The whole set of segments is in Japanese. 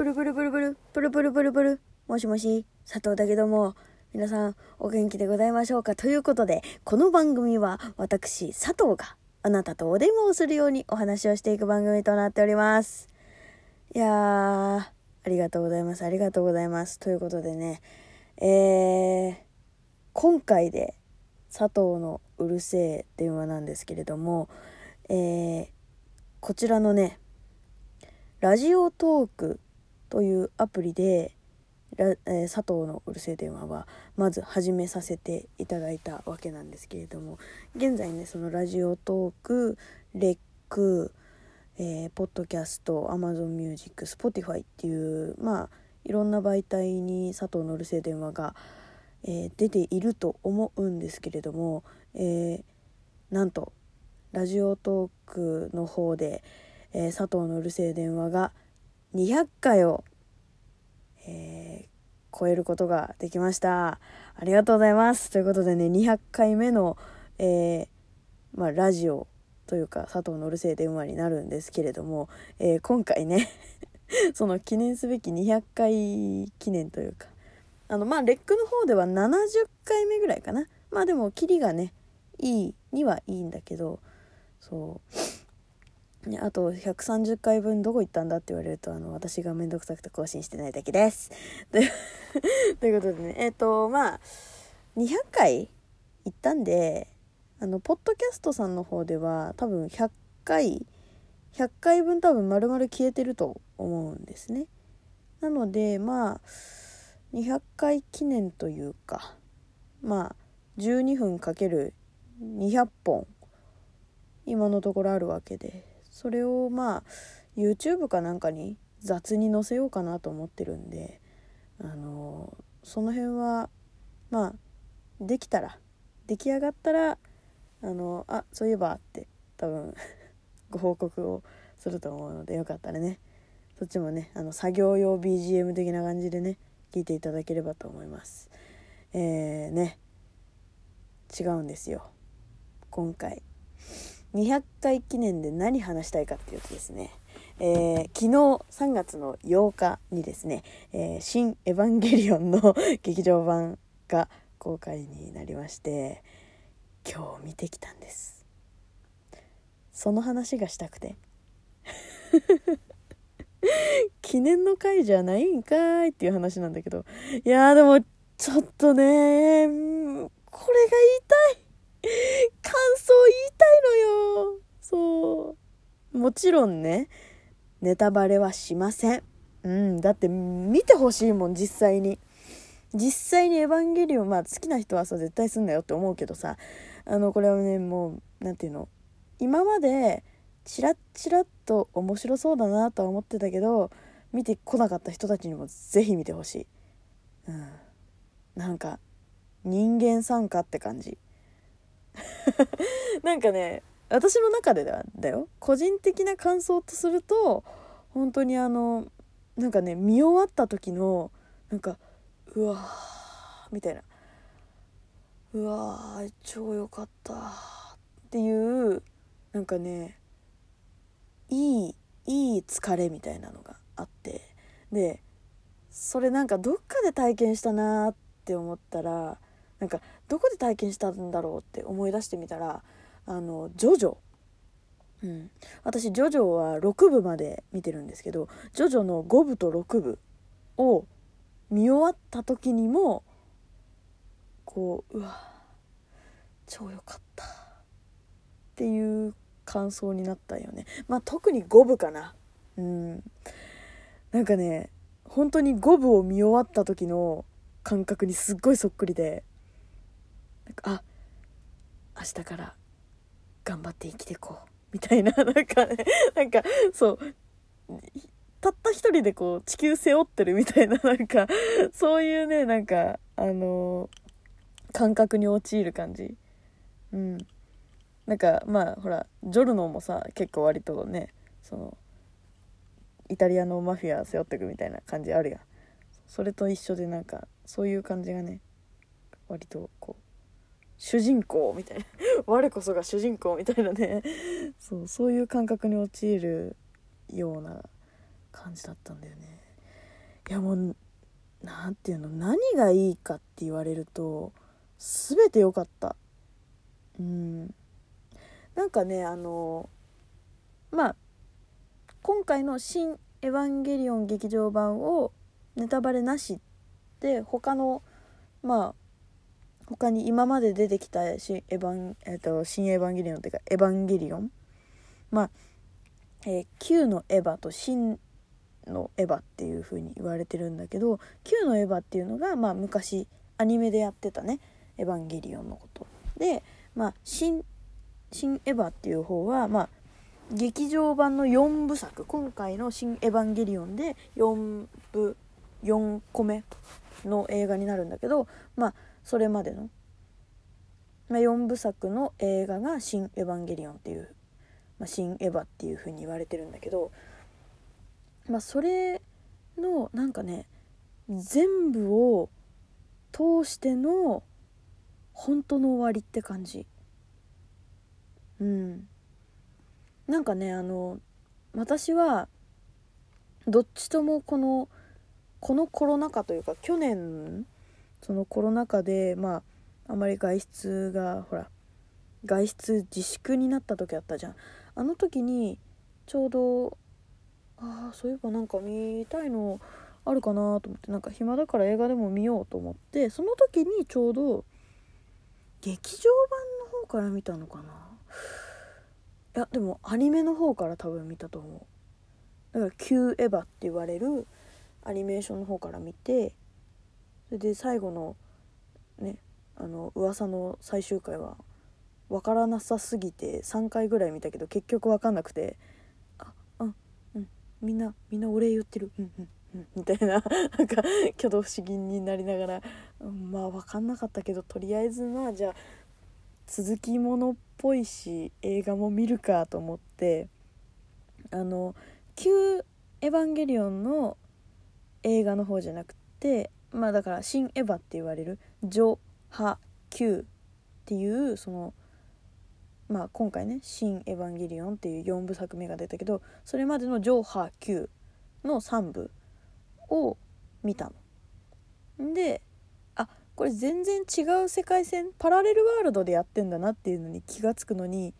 ブルブルブルブル、ブルブルブルブル、もしもし、佐藤だけども、皆さんお元気でございましょうか？ということで、この番組は私、佐藤があなたとお電話をするようにお話をしていく番組となっております。いやー、ありがとうございます。ありがとうございます。ということでね、えー、今回で佐藤のうるせえ電話なんですけれども、えー、こちらのね、 Radiotalk というアプリで、えー、佐藤のうるせえ電話はまず始めさせていただいたわけなんですけれども現在ねその Radiotalk Rec、えー、ポッドキャスト Amazon Music Spotify っていうまあいろんな媒体に佐藤のうるせえ電話が、えー、出ていると思うんですけれども、え、なんとラジオトークの方で、え、佐藤のうるせえ電話が200回を、えー、超えることができました。ありがとうございます。ということでね、200回目の、えー、まあ、ラジオというか、佐藤のるせえ電話になるんですけれども、えー、今回ね その記念すべき200回記念というか、あの、まあ、レックの方では70回目ぐらいかな。まあでも、キリがね、いいにはいいんだけど、そう、あと130回分どこ行ったんだって言われるとあの私が面倒くさくて更新してないだけです。ということでねえっ、ー、とまあ200回行ったんであのポッドキャストさんの方では多分100回100回分多分丸々消えてると思うんですね。なのでまあ200回記念というかまあ12分かける200本今のところあるわけでそれをまあ YouTube かなんかに雑に載せようかなと思ってるんであのその辺はまあできたら出来上がったらあのあそういえばって多分 ご報告をすると思うのでよかったらねそっちもねあの作業用 BGM 的な感じでね聞いていただければと思います。えー、ね違うんですよ。今回。200回記念で何話したいかっていうとですね、えー、昨日3月の8日にですね、えー、新エヴァンゲリオンの劇場版が公開になりまして今日見てきたんです。その話がしたくて。記念の回じゃないんかいっていう話なんだけどいやでもちょっとねこれが言いたい。感想言いたいのよ。そう。もちろんね、ネタバレはしません。うん、だって見てほしいもん、実際に。実際にエヴァンゲリオン、まあ好きな人はさ、絶対すんなよって思うけどさ、あの、これはね、もう、何て言うの、今まで、チラッチラッと面白そうだなとは思ってたけど、見てこなかった人たちにもぜひ見てほしい。うん。なんか、人間参加って感じ。なんかね私の中ではだよ。個人的な感想とすると本当にあのなんかね見終わった時のなんかうわーみたいな。うわー超良かったっていうなんかねいいいい疲れみたいなのがあって。でそれなんかどっかで体験したなって思ったらなんかどこで体験したんだろうって思い出してみたらあのジョジョ。うん、私ジョジョは6部まで見てるんですけどジョジョの5部と6部を見終わった時にもこううわ超良かったっていう感想になったよね。まあ特に5部かな。うん。なんかね本当に5部を見終わった時の感覚にすっごいそっくりでなんかあ明日から頑張って生きてこうみたいな なんかねなんかそうたった一人でこう地球背負ってるみたいな なんかそういうねなんかあのー、感覚に陥る感じ。うん。なんかまあほらジョルノもさ結構割とねそのイタリアのマフィア背負ってくみたいな感じあるやん。それと一緒でなんかそういう感じがね割とこう主人公みたいな。我こそが主人公みたいなね。そうそういう感覚に陥るような感じだったんだよね。いやもう何て言うの？何がいいかって言われると全て良かった。うん。なんかねあのまあ今回の「新エヴァンゲリオン劇場版」をネタバレなしで他のまあ他に今まで出てきた新エヴァン、えーと、新エヴァンゲリオンっていうかエヴァンゲリオン？まあ、えー、旧のエヴァと新のエヴァっていう風に言われてるんだけど旧のエヴァっていうのが、まあ、昔アニメでやってたねエヴァンゲリオンのこと。で、まあ、新新エヴァっていう方は、まあ、劇場版の4部作。今回の「新エヴァンゲリオン」で4部4個目の映画になるんだけどまあそれまでの、まあ、4部作の映画が「新エヴァンゲリオン」っていう、まあ、新エヴァっていう風に言われてるんだけどまあそれのなんかね全部を通しての本当の終わりって感じ。うん。なんかねあの私はどっちともこのこのコロナ禍というか去年そのコロナ禍でまああまり外出がほら外出自粛になった時あったじゃん。あの時にちょうどああそういえばなんか見たいのあるかなと思ってなんか暇だから映画でも見ようと思ってその時にちょうど劇場版の方から見たのかな。いやでもアニメの方から多分見たと思う。だから「旧エヴァ」って言われるアニメーションの方から見てそれで最後のねあの噂の最終回は分からなさすぎて3回ぐらい見たけど結局分かんなくてあうんうんみんなみんなお礼言ってるうんうんうんみたいななんか挙動不思議になりながら、うん、まあ分かんなかったけどとりあえずまあじゃあ続きものっぽいし映画も見るかと思ってあの「旧エヴァンゲリオン」の映画の方じゃなくてまあだから「新エヴァ」って言われる「序・破・Q」っていうそのまあ今回ね「新エヴァンゲリオン」っていう4部作目が出たけどそれまでの「序・破・Q」の3部を見たの。であこれ全然違う世界線パラレルワールドでやってんだなっていうのに気が付くのに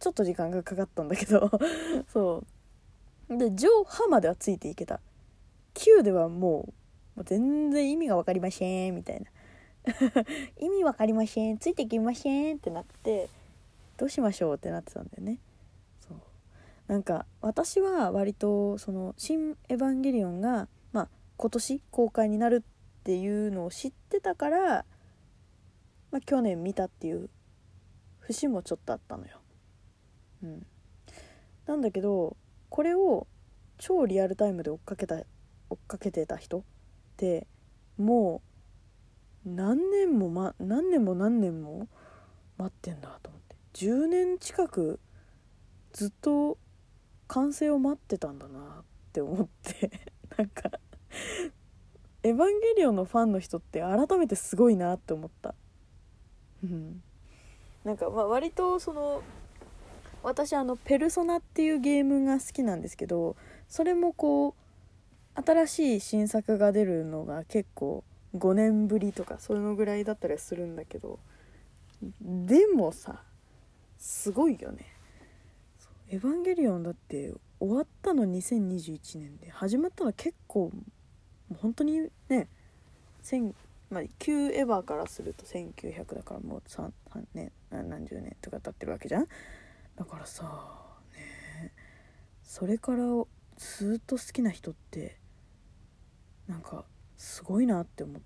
ちょっと時間がかかったんだけど。そう。で「ジョ・ハ」まではついていけた。9ではもう全然意味が分かりませんみたいな。意味分かりませんついてきませんってなってどうしましょうってなってたんだよね。そう。なんか私は割とその「新エヴァンゲリオンが」まあ、今年公開になるっていうのを知ってたから、まあ、去年見たっていう節もちょっとあったのよ。うん、なんだけどこれを超リアルタイムで追っかけた追っかけてた人ってもう何年も、ま、何年も何年も待ってんだと思って。10年近くずっと完成を待ってたんだなって思って。なんかエヴァンゲリオンのファンの人って改めてすごいなって思った。うん。なんかまあ割とその私あの「ペルソナ」っていうゲームが好きなんですけどそれもこう新しい新作が出るのが結構5年ぶりとかそのぐらいだったりするんだけどでもさすごいよね「エヴァンゲリオン」だって終わったの2021年で始まったの結構本当にねまあ、旧エヴァからすると1900だからもう 3, 3年何十年とか経ってるわけじゃん。だからさねそれからずっと好きな人ってなんかすごいなって思っ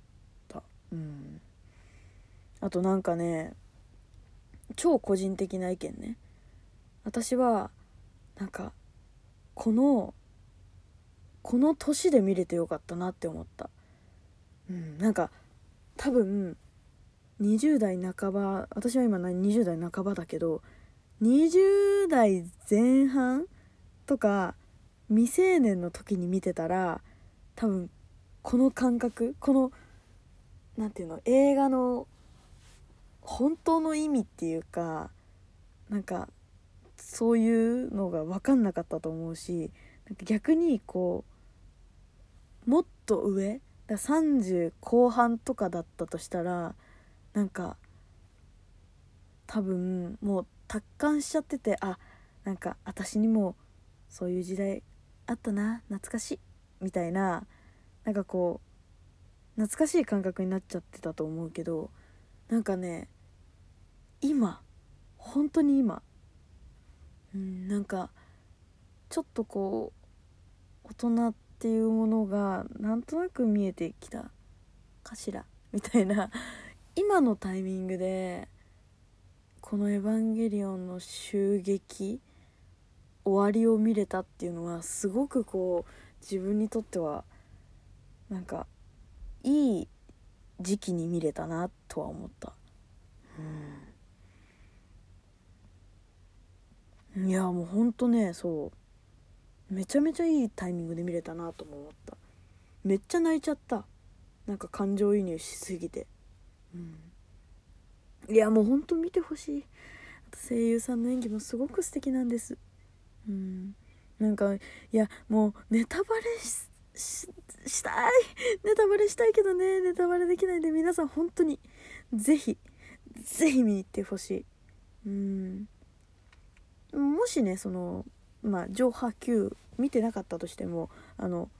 た。うん。あとなんかね超個人的な意見ね。私はなんかこのこの年で見れてよかったなって思った。うん。なんか多分20代半ば私は今20代半ばだけど20代前半とか未成年の時に見てたら多分この感覚この何て言うの映画の本当の意味っていうかなんかそういうのが分かんなかったと思うしなんか逆にこうもっと上だ30後半とかだったとしたらなんか多分もう達観しちゃっててあなんか私にもそういう時代あったな懐かしいみたいななんかこう懐かしい感覚になっちゃってたと思うけどなんかね今本当に今うんなんかちょっとこう大人っていうものがなんとなく見えてきたかしらみたいな今のタイミングでこの「エヴァンゲリオン」の襲撃終わりを見れたっていうのはすごくこう自分にとってはなんかいい時期に見れたなとは思った。うん。いやもうほんとねそう。めちゃめちゃいいタイミングで見れたなとも思った。めっちゃ泣いちゃった。なんか感情移入しすぎて。うん。いやもうほんと見てほしい。声優さんの演技もすごく素敵なんです。うん。なんかいやもうネタバレし したい。ネタバレしたいけどね。ネタバレできないんで皆さん本当にぜひぜひ見に行ってほしい。うん。もしねそのまあ上波級見てなかったとしてもあの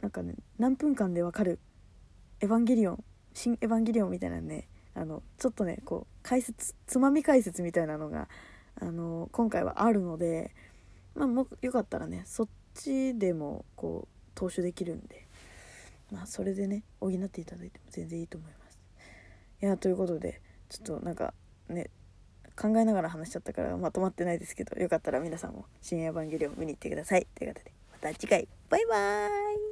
なんかね何分間でわかる「エヴァンゲリオン」「新エヴァンゲリオン」みたいなねあのちょっとねこう解説つまみ解説みたいなのがあの今回はあるのでまあもよかったらねそっちでもこう投手できるんでまあそれでね補っていただいても全然いいと思います。いやということでちょっとなんかね考えながら話しちゃったからまとまってないですけどよかったら皆さんも「新エヴァンゲリオン」見に行ってください。ということでまた次回。バイバーイ。